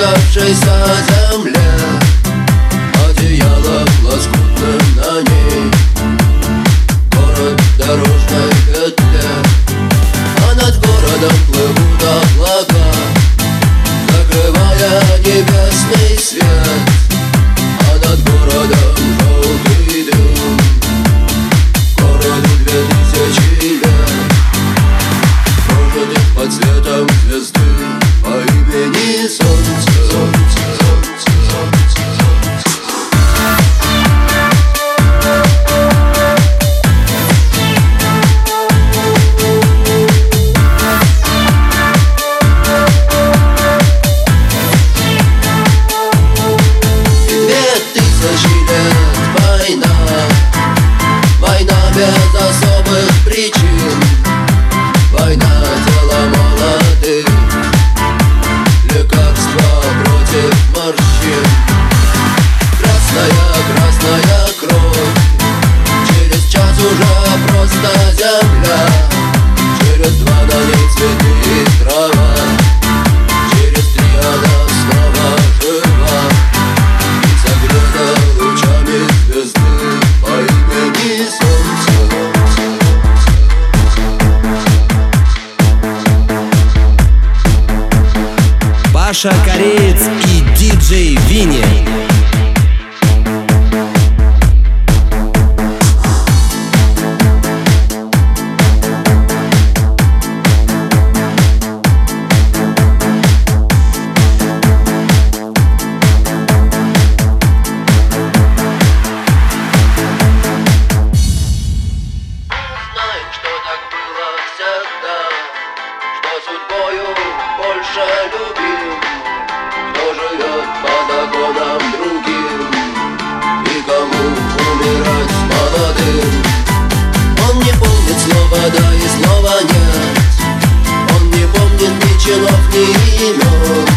оставшейся земле Красная, красная кровь Через час уже просто земля Через два на ней цветы и трава Через три она снова жива И согрета лучами звезды По имени Солнце Паша Кореец и диджей Винни. Судьбою больше по законам другим. И кому умирать молодым? Он не помнит слова да и слова нет Он не помнит ни чинов, ни имен